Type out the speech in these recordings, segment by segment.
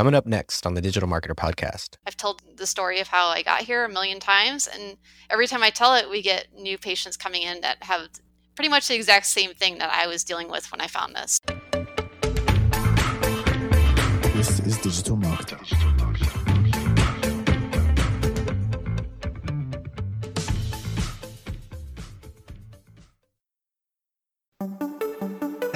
Coming up next on the Digital Marketer Podcast. I've told the story of how I got here a million times, and every time I tell it, we get new patients coming in that have pretty much the exact same thing that I was dealing with when I found this. This is Digital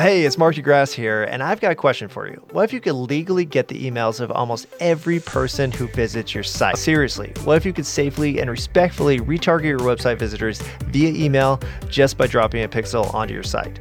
Hey, it's Mark de Grasse here, and I've got a question for you. What if you could legally get the emails of almost every person who visits your site? Seriously, what if you could safely and respectfully retarget your website visitors via email just by dropping a pixel onto your site?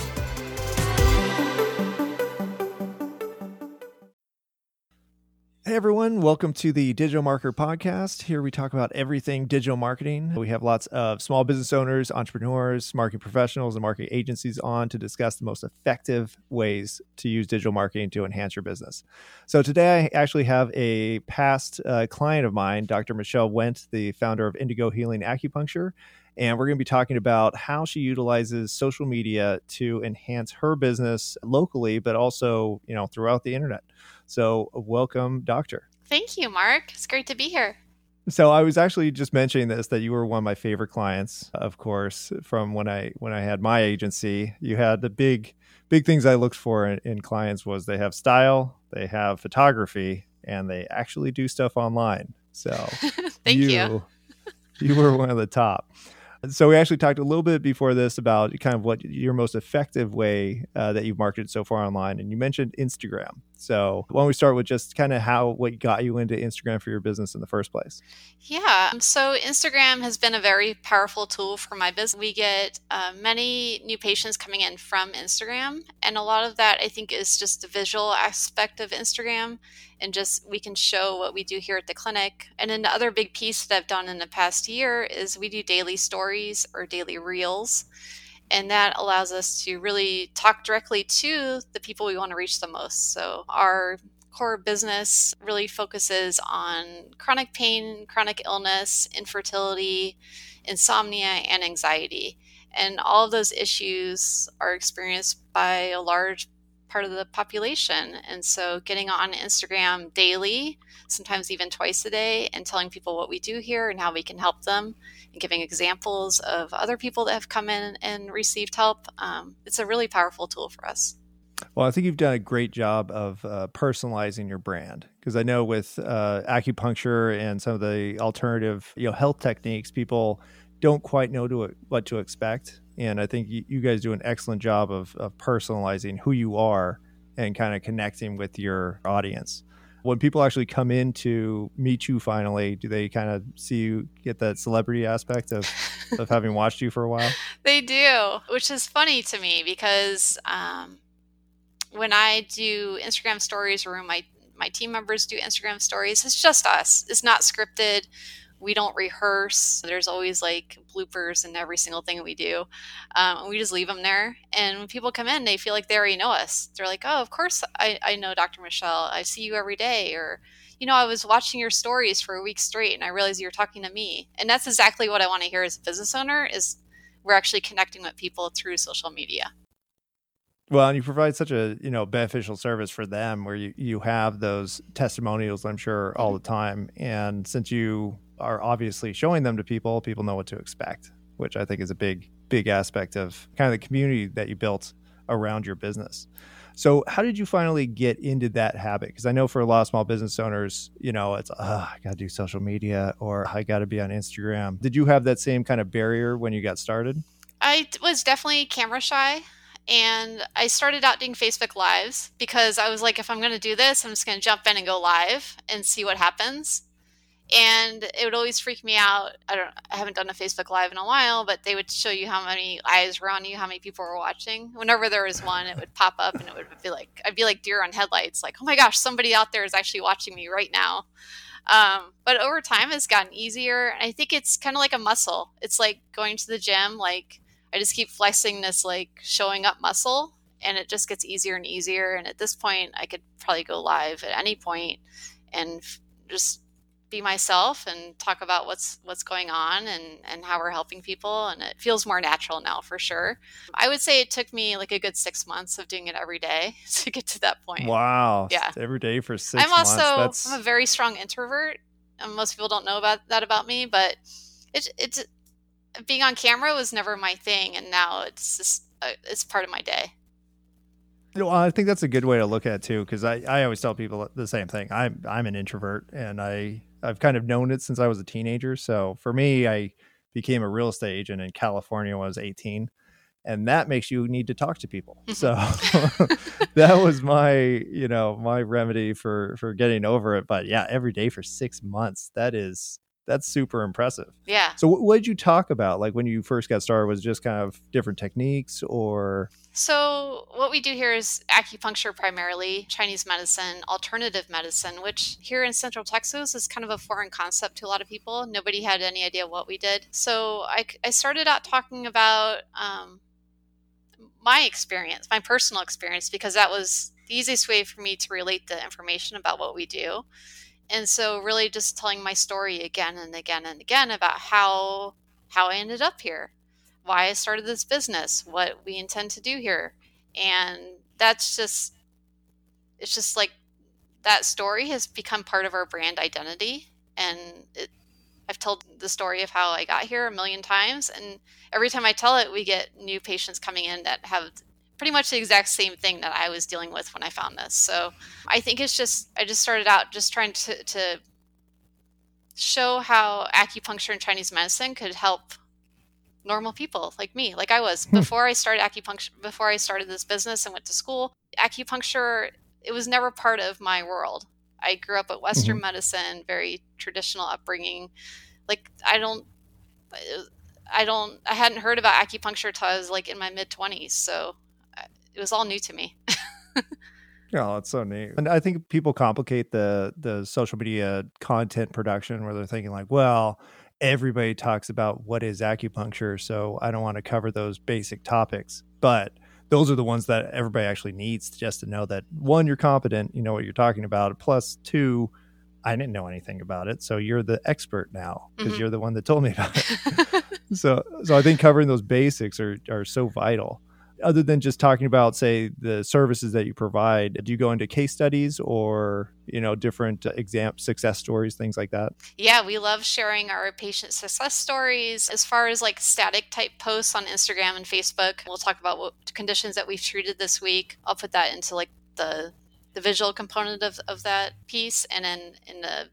Hey everyone, welcome to the Digital Marketer Podcast. Here we talk about everything digital marketing. We have lots of small business owners, entrepreneurs, marketing professionals, and marketing agencies on to discuss the most effective ways to use digital marketing to enhance your business. So today I actually have a past uh, client of mine, Dr. Michelle Wendt, the founder of Indigo Healing Acupuncture. And we're going to be talking about how she utilizes social media to enhance her business locally, but also, you know, throughout the internet. So, welcome, Doctor. Thank you, Mark. It's great to be here. So I was actually just mentioning this that you were one of my favorite clients, of course, from when I when I had my agency. You had the big big things I looked for in, in clients was they have style, they have photography, and they actually do stuff online. So thank you. You, you were one of the top. So we actually talked a little bit before this about kind of what your most effective way uh, that you've marketed so far online, and you mentioned Instagram. So why don't we start with just kind of how what got you into Instagram for your business in the first place? Yeah, so Instagram has been a very powerful tool for my business. We get uh, many new patients coming in from Instagram, and a lot of that I think is just the visual aspect of Instagram, and just we can show what we do here at the clinic. And then the other big piece that I've done in the past year is we do daily stories or daily reels and that allows us to really talk directly to the people we want to reach the most. So our core business really focuses on chronic pain, chronic illness, infertility, insomnia, and anxiety. And all of those issues are experienced by a large part of the population. And so getting on Instagram daily, sometimes even twice a day, and telling people what we do here and how we can help them and giving examples of other people that have come in and received help. Um, it's a really powerful tool for us. Well, I think you've done a great job of uh, personalizing your brand because I know with uh, acupuncture and some of the alternative, you know, health techniques, people don't quite know to, what to expect. And I think you, you guys do an excellent job of, of personalizing who you are and kind of connecting with your audience. When people actually come in to meet you finally do they kind of see you get that celebrity aspect of of having watched you for a while? They do which is funny to me because um, when i do instagram stories or when my my team members do instagram stories it's just us. It's not scripted we don't rehearse. There's always like bloopers in every single thing we do. Um, we just leave them there. And when people come in, they feel like they already know us. They're like, oh, of course I, I know Dr. Michelle. I see you every day. Or, you know, I was watching your stories for a week straight and I realized you were talking to me. And that's exactly what I want to hear as a business owner is we're actually connecting with people through social media. Well, and you provide such a you know beneficial service for them, where you you have those testimonials, I'm sure, all mm-hmm. the time. And since you are obviously showing them to people, people know what to expect, which I think is a big, big aspect of kind of the community that you built around your business. So, how did you finally get into that habit? Because I know for a lot of small business owners, you know, it's, oh, I got to do social media or I got to be on Instagram. Did you have that same kind of barrier when you got started? I was definitely camera shy and I started out doing Facebook Lives because I was like, if I'm going to do this, I'm just going to jump in and go live and see what happens. And it would always freak me out. I don't, I haven't done a Facebook Live in a while, but they would show you how many eyes were on you, how many people were watching. Whenever there was one, it would pop up and it would be like, I'd be like deer on headlights, like, oh my gosh, somebody out there is actually watching me right now. Um, but over time, it's gotten easier. I think it's kind of like a muscle. It's like going to the gym, like, I just keep flexing this like showing up muscle and it just gets easier and easier. And at this point, I could probably go live at any point and just be myself and talk about what's what's going on and and how we're helping people and it feels more natural now for sure i would say it took me like a good six months of doing it every day to get to that point wow yeah every day for six i'm also months. i'm a very strong introvert and most people don't know about that about me but it, it's being on camera was never my thing, and now it's just uh, it's part of my day. Well, I think that's a good way to look at it too, because I, I always tell people the same thing. I'm I'm an introvert, and I I've kind of known it since I was a teenager. So for me, I became a real estate agent in California when I was 18, and that makes you need to talk to people. So that was my you know my remedy for for getting over it. But yeah, every day for six months, that is that's super impressive. Yeah. So what, what did you talk about? Like when you first got started, was just kind of different techniques or? So what we do here is acupuncture primarily, Chinese medicine, alternative medicine, which here in Central Texas is kind of a foreign concept to a lot of people. Nobody had any idea what we did. So I, I started out talking about um, my experience, my personal experience, because that was the easiest way for me to relate the information about what we do and so really just telling my story again and again and again about how how I ended up here, why I started this business, what we intend to do here. And that's just it's just like that story has become part of our brand identity and it, I've told the story of how I got here a million times and every time I tell it we get new patients coming in that have pretty much the exact same thing that I was dealing with when I found this. So I think it's just, I just started out just trying to, to show how acupuncture and Chinese medicine could help normal people like me, like I was. Hmm. Before I started acupuncture, before I started this business and went to school, acupuncture, it was never part of my world. I grew up at Western mm-hmm. medicine, very traditional upbringing. Like, I don't, I don't, I hadn't heard about acupuncture until I was like in my mid 20s. So it was all new to me. Oh, that's so neat. And I think people complicate the the social media content production where they're thinking like, well, everybody talks about what is acupuncture, so I don't want to cover those basic topics. But those are the ones that everybody actually needs just to know that one, you're competent, you know what you're talking about. Plus, two, I didn't know anything about it, so you're the expert now because mm-hmm. you're the one that told me about it. so, so I think covering those basics are are so vital other than just talking about say the services that you provide do you go into case studies or you know different uh, exam success stories things like that? Yeah we love sharing our patient success stories. As far as like static type posts on instagram and facebook we'll talk about what conditions that we've treated this week. I'll put that into like the the visual component of, of that piece. And then in the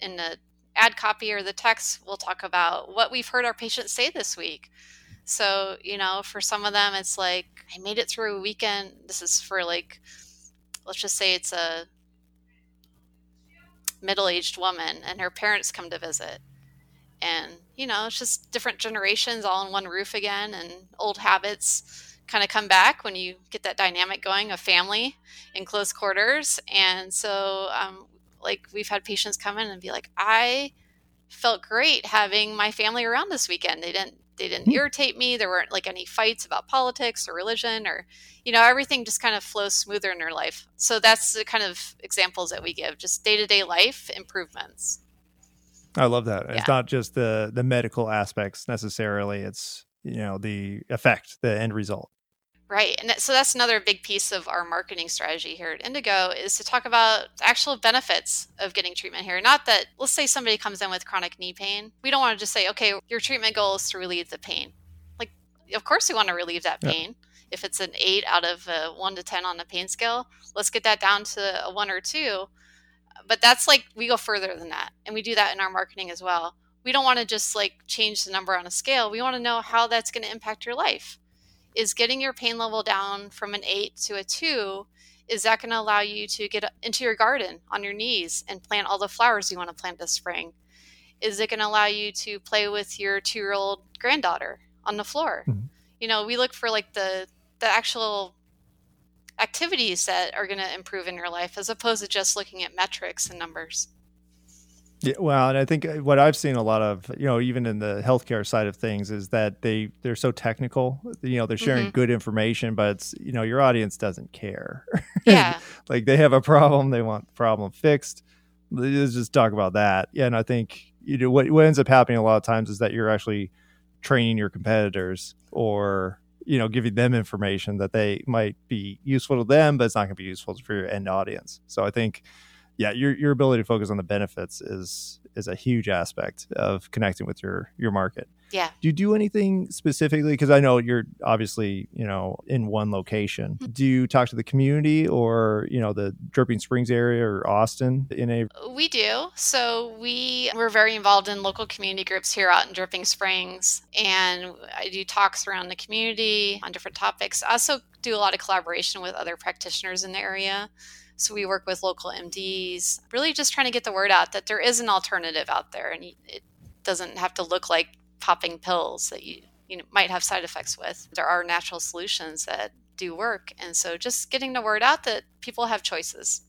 in the ad copy or the text we'll talk about what we've heard our patients say this week so, you know, for some of them, it's like, I made it through a weekend. This is for like, let's just say it's a middle aged woman and her parents come to visit. And, you know, it's just different generations all in one roof again, and old habits kind of come back when you get that dynamic going of family in close quarters. And so, um, like, we've had patients come in and be like, I felt great having my family around this weekend. They didn't they didn't hmm. irritate me. There weren't like any fights about politics or religion or, you know, everything just kind of flows smoother in their life. So that's the kind of examples that we give, just day to day life improvements. I love that. Yeah. It's not just the the medical aspects necessarily. It's you know the effect, the end result. Right. And so that's another big piece of our marketing strategy here at Indigo is to talk about actual benefits of getting treatment here. Not that, let's say somebody comes in with chronic knee pain. We don't want to just say, okay, your treatment goal is to relieve the pain. Like, of course, we want to relieve that pain. Yeah. If it's an eight out of a one to 10 on the pain scale, let's get that down to a one or two. But that's like, we go further than that. And we do that in our marketing as well. We don't want to just like change the number on a scale. We want to know how that's going to impact your life is getting your pain level down from an eight to a two is that going to allow you to get into your garden on your knees and plant all the flowers you want to plant this spring? Is it going to allow you to play with your two year old granddaughter on the floor? Mm-hmm. you know we look for like the the actual activities that are going to improve in your life as opposed to just looking at metrics and numbers yeah, well, and I think uh, what I've seen a lot of, you know, even in the healthcare side of things, is that they they're so technical. You know, they're sharing mm-hmm. good information, but it's you know your audience doesn't care. Yeah, like they have a problem, they want the problem fixed. Let's just talk about that. Yeah, and I think you know what what ends up happening a lot of times is that you're actually training your competitors or you know giving them information that they might be useful to them, but it's not going to be useful for your end audience. So I think yeah, your your ability to focus on the benefits is is a huge aspect of connecting with your your market. Yeah. Do you do anything specifically? Because I know you're obviously you know in one location. Mm-hmm. Do you talk to the community or you know the Dripping Springs area or Austin in a? We do. So we we're very involved in local community groups here out in Dripping Springs, and I do talks around the community on different topics. I also do a lot of collaboration with other practitioners in the area. So we work with local MDs, really just trying to get the word out that there is an alternative out there and it doesn't have to look like popping pills that you, you know, might have side effects with. There are natural solutions that do work. And so just getting the word out that people have choices.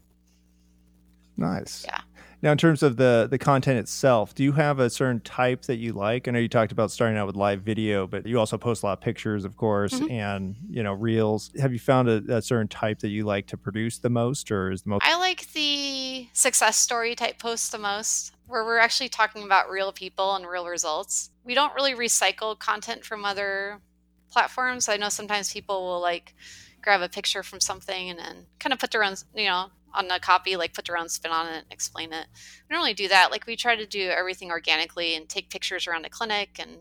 Nice. Yeah. Now, in terms of the the content itself, do you have a certain type that you like? I know you talked about starting out with live video, but you also post a lot of pictures, of course, mm-hmm. and you know reels. Have you found a, a, certain type that you like to produce the most, or is the most? I like the success story type posts the most, where we're actually talking about real people and real results. We don't really recycle content from other platforms. I know sometimes people will like grab a picture from something and then kind of put their own, you know, on the copy, like put their own spin on it and explain it. We don't really do that. Like we try to do everything organically and take pictures around the clinic and,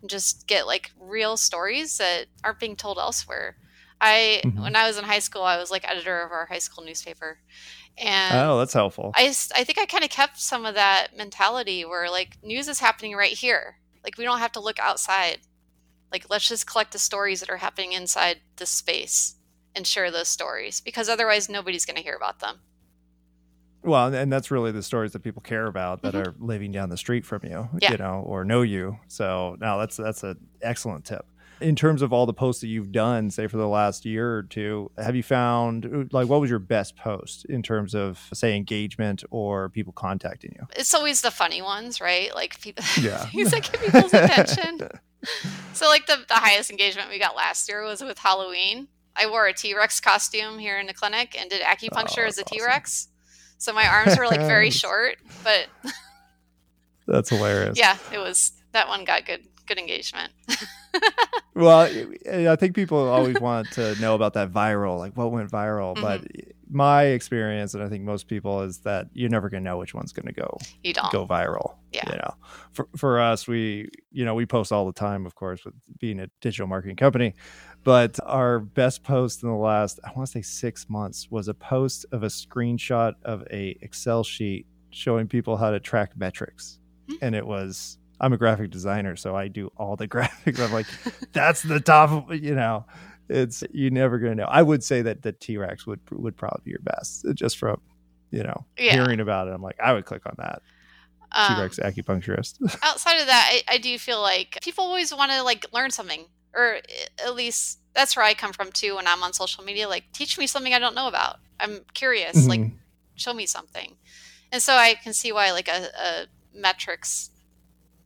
and just get like real stories that aren't being told elsewhere. I mm-hmm. when I was in high school, I was like editor of our high school newspaper, and oh, that's helpful. I I think I kind of kept some of that mentality where like news is happening right here. Like we don't have to look outside. Like let's just collect the stories that are happening inside this space and share those stories because otherwise nobody's going to hear about them. Well, and that's really the stories that people care about that mm-hmm. are living down the street from you, yeah. you know, or know you. So now that's that's an excellent tip. In terms of all the posts that you've done, say for the last year or two, have you found like what was your best post in terms of say engagement or people contacting you? It's always the funny ones, right? Like people, yeah, things that get people's attention. so like the the highest engagement we got last year was with Halloween I wore a T Rex costume here in the clinic and did acupuncture oh, as a T Rex. Awesome. So my arms were like very short, but that's hilarious. Yeah, it was that one got good good engagement. well, I think people always want to know about that viral, like what went viral. Mm-hmm. But my experience, and I think most people, is that you're never going to know which one's going to go you don't. go viral. Yeah. You know, for for us, we you know we post all the time, of course, with being a digital marketing company. But our best post in the last, I want to say six months, was a post of a screenshot of a Excel sheet showing people how to track metrics, mm-hmm. and it was I'm a graphic designer, so I do all the graphics. I'm like, that's the top, of, you know. It's you're never gonna know. I would say that the T Rex would would probably be your best, just from you know yeah. hearing about it. I'm like, I would click on that. Um, T Rex acupuncturist. outside of that, I, I do feel like people always want to like learn something, or at least that's where I come from too. When I'm on social media, like teach me something I don't know about. I'm curious. Mm-hmm. Like show me something, and so I can see why like a, a metrics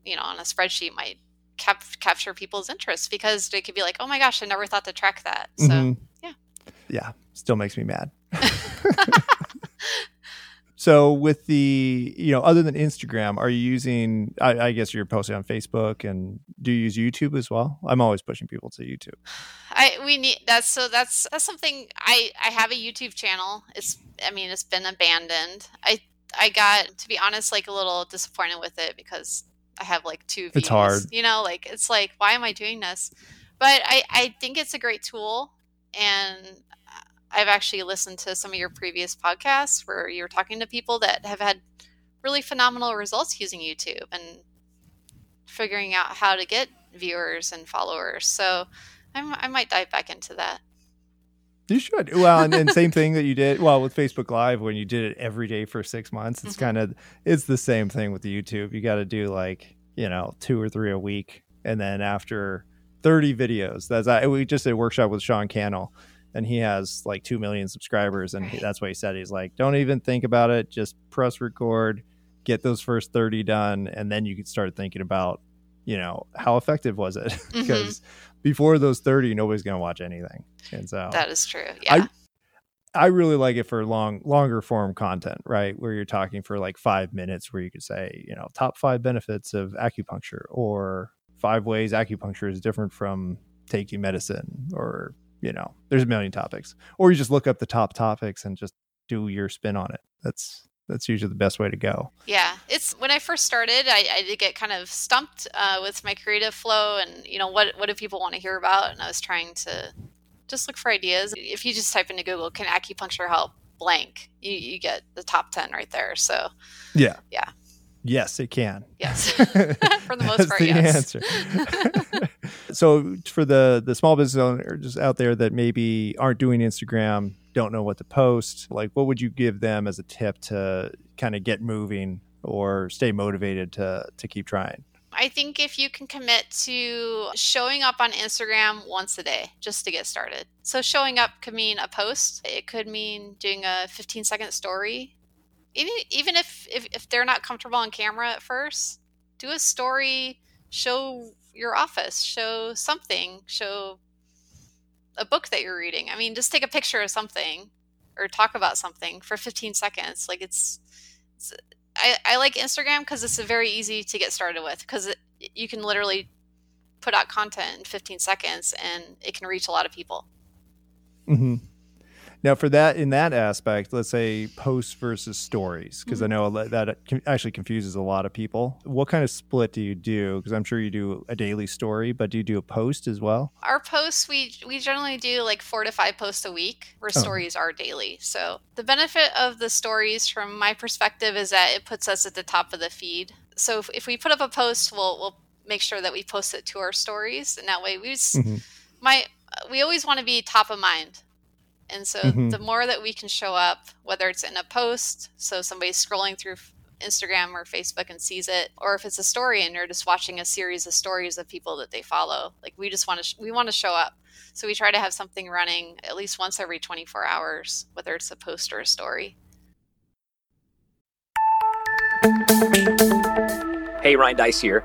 you know on a spreadsheet might cap- capture people's interest because they could be like oh my gosh i never thought to track that. So mm-hmm. yeah. Yeah still makes me mad. So with the you know other than instagram are you using I, I, guess you're posting on facebook and do you use youtube as well? I'm always pushing people to youtube. I we need that's so that's that's something i i have a youtube channel. It's i mean it's been abandoned. I i got to be honest like a little disappointed with it because I have like two views. It's hard. You know, like it's like, why am I doing this? But I, I think it's a great tool. And I've actually listened to some of your previous podcasts where you're talking to people that have had really phenomenal results using YouTube and figuring out how to get viewers and followers. So I'm, I might dive back into that. You should. Well, and, and same thing that you did. Well, with Facebook Live, when you did it every day for six months, it's Mhm. kind of it's the same thing with YouTube. You got to do like you know two or three a week, and then after thirty videos, that's I we just did a workshop with Sean Cannell, and he has like two million subscribers, and Right. that's what he said. He's like, don't even think about it, just press record, get those first thirty done, and then you can start thinking about you know how effective was it Mm-hmm. because before those 30 nobody's going to watch anything and so That is true. Yeah. I really like it for long, longer form content, right? Where you're talking for like five minutes, where you could say, you know, top five benefits of acupuncture, or five ways acupuncture is different from taking medicine, or you know, there's a million topics. Or you just look up the top topics and just do your spin on it. That's that's usually the best way to go. Yeah, it's when I first started, I, I did get kind of stumped uh, with my creative flow, and you know what what do people want to hear about? And I was trying to just look for ideas. If you just type into Google, "Can acupuncture help?" blank, you, you get the top ten right there. So Yeah. Yeah. Yes, it can. yes, for the most That's part, the yes. answer. so for the the small business owners out there that maybe aren't doing Instagram, don't know what to post, like what would you give them as a tip to kind of get moving or stay motivated to to keep trying? I think if you can commit to showing up on Instagram once a day just to get started. So, showing up could mean a post, it could mean doing a 15 second story. Even, even if, if, if they're not comfortable on camera at first, do a story, show your office, show something, show a book that you're reading. I mean, just take a picture of something or talk about something for 15 seconds. Like, it's, it's I, I like Instagram because it's very easy to get started with because you can literally put out content in 15 seconds and it can reach a lot of people. Mm-hmm. Now, for that in that aspect, let's say posts versus stories, because I know that actually confuses a lot of people. What kind of split do you do? Because I'm sure you do a daily story, but do you do a post as well? Our posts, we we generally do like four to five posts a week, where Oh. stories are daily. So the benefit of the stories, from my perspective, is that it puts us at the top of the feed. So if, if we put up a post, we'll we'll make sure that we post it to our stories, and that way we just Mhm. my we always want to be top of mind. And so Mhm. the more that we can show up, whether it's in a post, so somebody's scrolling through Instagram or Facebook and sees it, or if it's a story and you're just watching a series of stories of people that they follow, like we just want to sh- we want to show up. So we try to have something running at least once every 24 hours, whether it's a post or a story. Hey, Ryan Deiss here.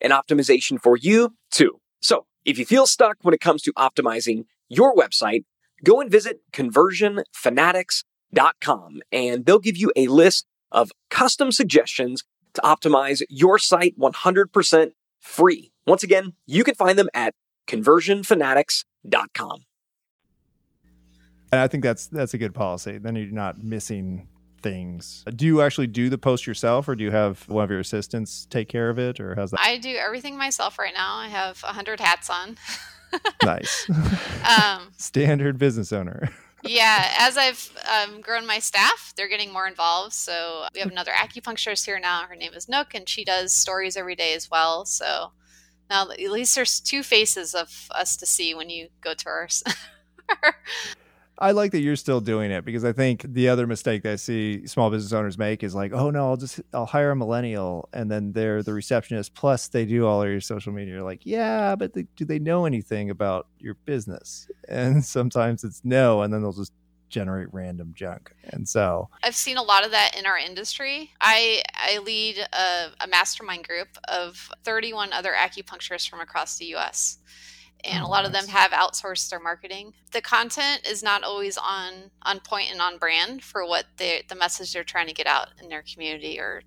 and optimization for you too. So if you feel stuck when it comes to optimizing your website, go and visit conversionfanatics.com and they'll give you a list of custom suggestions to optimize your site 100% free. Once again, you can find them at conversionfanatics.com. And I think that's that's a good policy. Then you're not missing things. Do you actually do the post yourself, or do you have one of your assistants take care of it, or how's that? I do everything myself right now. I have 100 hats on. nice. Um, Standard business owner. yeah, as I've um, grown my staff, they're getting more involved. So we have another acupuncturist here now. Her name is Nook, and she does stories every day as well. So now at least there's two faces of us to see when you go to our. I like that you're still doing it because I think the other mistake that I see small business owners make is like, oh no, I'll just I'll hire a millennial and then they're the receptionist plus they do all of your social media. You're like, yeah, but do they know anything about your business? And sometimes it's no, and then they'll just generate random junk. And so I've seen a lot of that in our industry. I I lead a, a mastermind group of 31 other acupuncturists from across the U.S. And Oh, a lot of them have outsourced their marketing. The content is not always on on point and on brand for what they the message they're trying to get out in their community or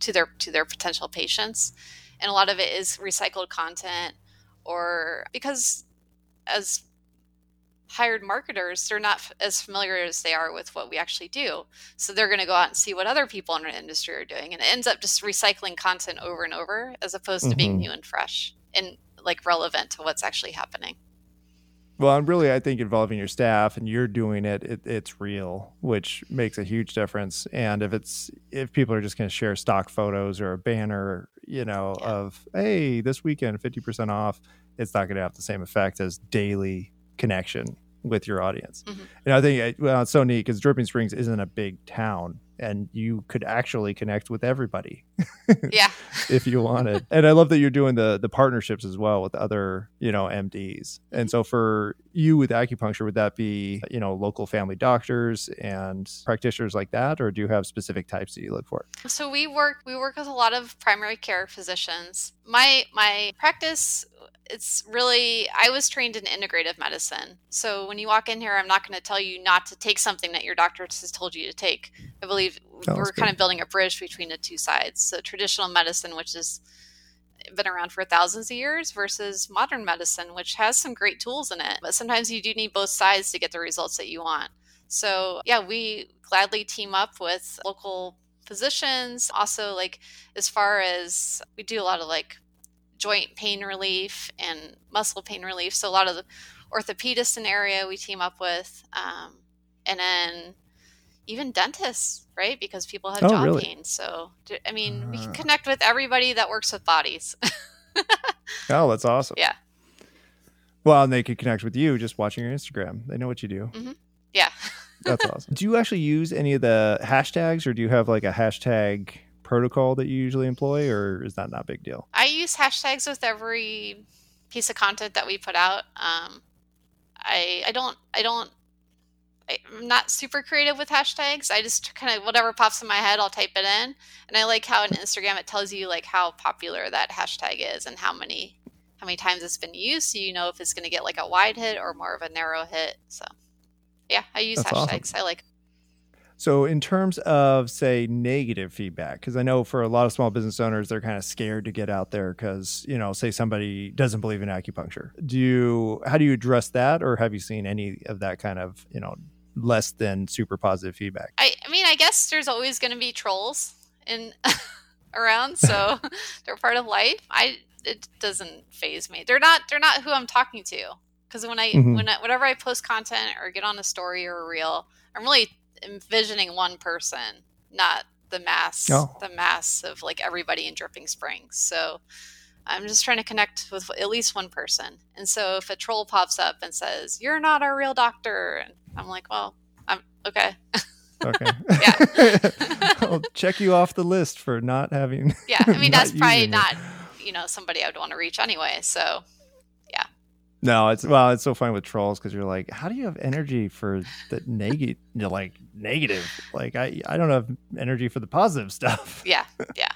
to their to their potential patients. And a lot of it is recycled content or because as hired marketers, they're not f- as familiar as they are with what we actually do. So they're going to go out and see what other people in our industry are doing. And it ends up just recycling content over and over as opposed to being Mhm. new and fresh and like relevant to what's actually happening. Well, and really, I think involving your staff and you're doing it, it, it's real, which makes a huge difference. And if it's if people are just going to share stock photos or a banner, you know, Yeah. of hey, this weekend fifty percent off, it's not going to have the same effect as daily connection with your audience. Mhm. And I think well, it's so neat because Dripping Springs isn't a big town, and you could actually connect with everybody Yeah. if you wanted. And I love that you're doing the the partnerships as well with other, you know, MDs. And so mm-hmm. for you with acupuncture, would that be, you know, local family doctors and practitioners like that, or do you have specific types that you look for? So we work we work with a lot of primary care physicians. My my practice it's really I was trained in integrative medicine. So when you walk in here I'm not going to tell you not to take something that your doctor has told you to take. I believe Oh, we're kind good. of building a bridge between the two sides. So traditional medicine which has been around for thousands of years versus modern medicine which has some great tools in it. But sometimes you do need both sides to get the results that you want. So, yeah, we gladly team up with local physicians. Also, like, as far as we do a lot of like joint pain relief and muscle pain relief. So, a lot of the orthopedists in the area we team up with. Um, and then even dentists, right? Because people have Oh, jaw really? pain. So, I mean, we Ah. can connect with everybody that works with bodies. Oh, that's awesome. Yeah. Well, and they could connect with you just watching your Instagram. They know what you do. yeah. That's awesome. Do you actually use any of the hashtags or do you have like a hashtag protocol that you usually employ or is that not a big deal? I use hashtags with every piece of content that we put out. Um, I I don't I don't I'm not super creative with hashtags. I just kind of whatever pops in my head, I'll type it in. And I like how in Instagram it tells you like how popular that hashtag is and how many how many times it's been used, so you know if it's going to get like a wide hit or more of a narrow hit. So yeah, I use That's awesome. hashtags. I like. So, in terms of, say, negative feedback, because I know for a lot of small business owners, they're kind of scared to get out there because, you know, say somebody doesn't believe in acupuncture. Do you, how do you address that? Or have you seen any of that kind of, you know, less than super positive feedback? I, I mean, I guess there's always going to be trolls in around, so they're part of life. I it doesn't phase me. They're not they're not who I'm talking to because when I Mhm. when I, whenever I post content or get on a story or a reel, I'm really envisioning one person, not the mass Oh. the mass of like everybody in Dripping Springs. So I'm just trying to connect with at least one person. And so if a troll pops up and says, "You're not a real doctor," and I'm like, "Well, I'm okay." Okay. Yeah. I'll check you off the list for not having. Yeah, I mean that's probably using it. not you know somebody I would want to reach anyway. So yeah. No, it's well, it's so funny with trolls because you're like, how do you have energy for the negative? You're like negative. Like I, I don't have energy for the positive stuff. yeah, yeah,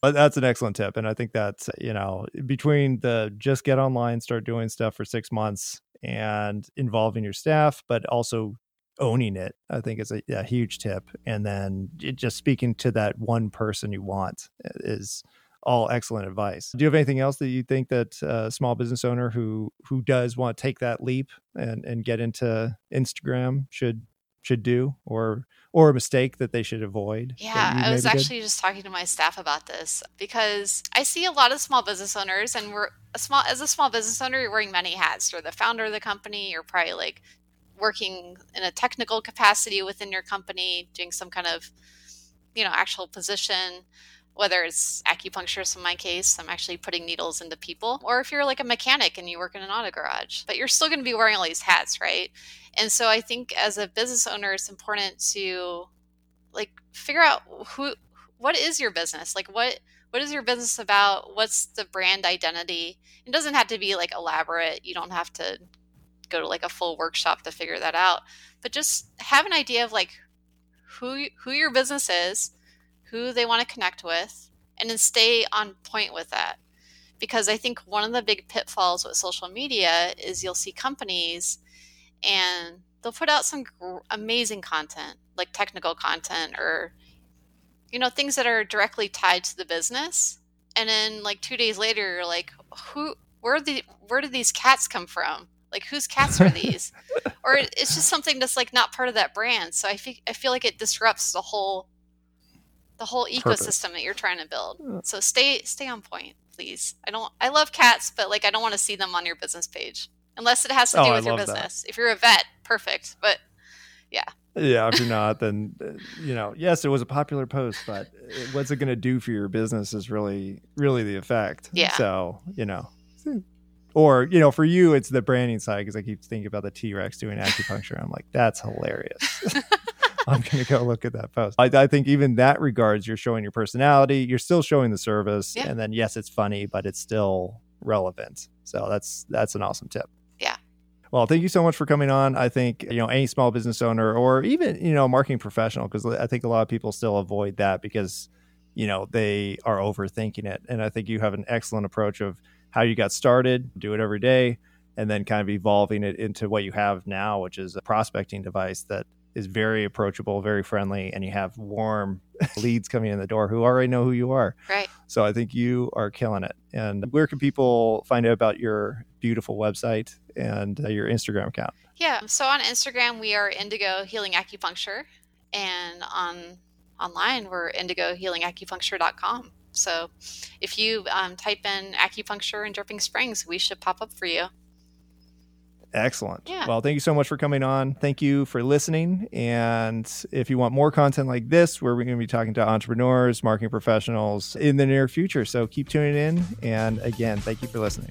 But that's an excellent tip, and I think that's you know between the just get online, start doing stuff for six months, and involving your staff, but also owning it. I think is a, a huge tip, and then just speaking to that one person you want eh, is all excellent advice. Do you have anything else that you think that uh, a small business owner who who does want to take that leap and and get into Instagram should should do, or or a mistake that they should avoid? yeah. I was did? actually just talking to my staff about this because I see a lot of small business owners, and we're a small as a small business owner, you're wearing many hats. You're the founder of the company. You're probably like working in a technical capacity within your company, doing some kind of you know actual position whether it's acupuncturist in my case, I'm actually putting needles into people, or if you're like a mechanic and you work in an auto garage, but you're still going to be wearing all these hats, right? And so I think as a business owner, it's important to like figure out who, what is your business? Like what, what is your business about? What's the brand identity? It doesn't have to be like elaborate. You don't have to go to like a full workshop to figure that out. But just have an idea of like who who your business is, who they want to connect with, and then stay on point with that. Because I think one of the big pitfalls with social media is you'll see companies and they'll put out some gr- amazing content, like technical content or you know things that are directly tied to the business. And then like 2 days later you're like who where the where did these cats come from? Like whose cats are these? or it's just something that's like not part of that brand. So I feel I feel like it disrupts the whole the whole ecosystem Purpose. that you're trying to build. So stay stay on point, please. I don't I love cats, but like I don't want to see them on your business page unless it has to Oh, do I with your love that. business. If you're a vet, perfect. But yeah Yeah, if you're not then uh, you know yes it was a popular post but uh, what's it going to do for your business is really really the effect Yeah. so you know or you know for you it's the branding side because i keep thinking about the t-rex doing acupuncture i'm like that's hilarious i'm going to go look at that post I, I think even that regards you're showing your personality you're still showing the service Yeah. and then yes it's funny but it's still relevant so that's that's an awesome tip Yeah. well, thank you so much for coming on. I think, you know, any small business owner or even, you know, marketing professional, because I think a lot of people still avoid that because, you know, they are overthinking it. And I think you have an excellent approach of how you got started, do it every day, and then kind of evolving it into what you have now, which is a prospecting device that is very approachable, very friendly, and you have warm leads coming in the door who already know who you are. right. So I think you are killing it. And where can people find out about your beautiful website and uh, your Instagram account? Yeah. So on Instagram we are Indigo Healing Acupuncture and on online we're indigohealingacupuncture.com. So if you um, type in acupuncture in Dripping Springs, we should pop up for you. Excellent. Yeah. Well, thank you so much for coming on. Thank you for listening. And if you want more content like this, where we're going to be talking to entrepreneurs, marketing professionals in the near future. So keep tuning in. And again, thank you for listening.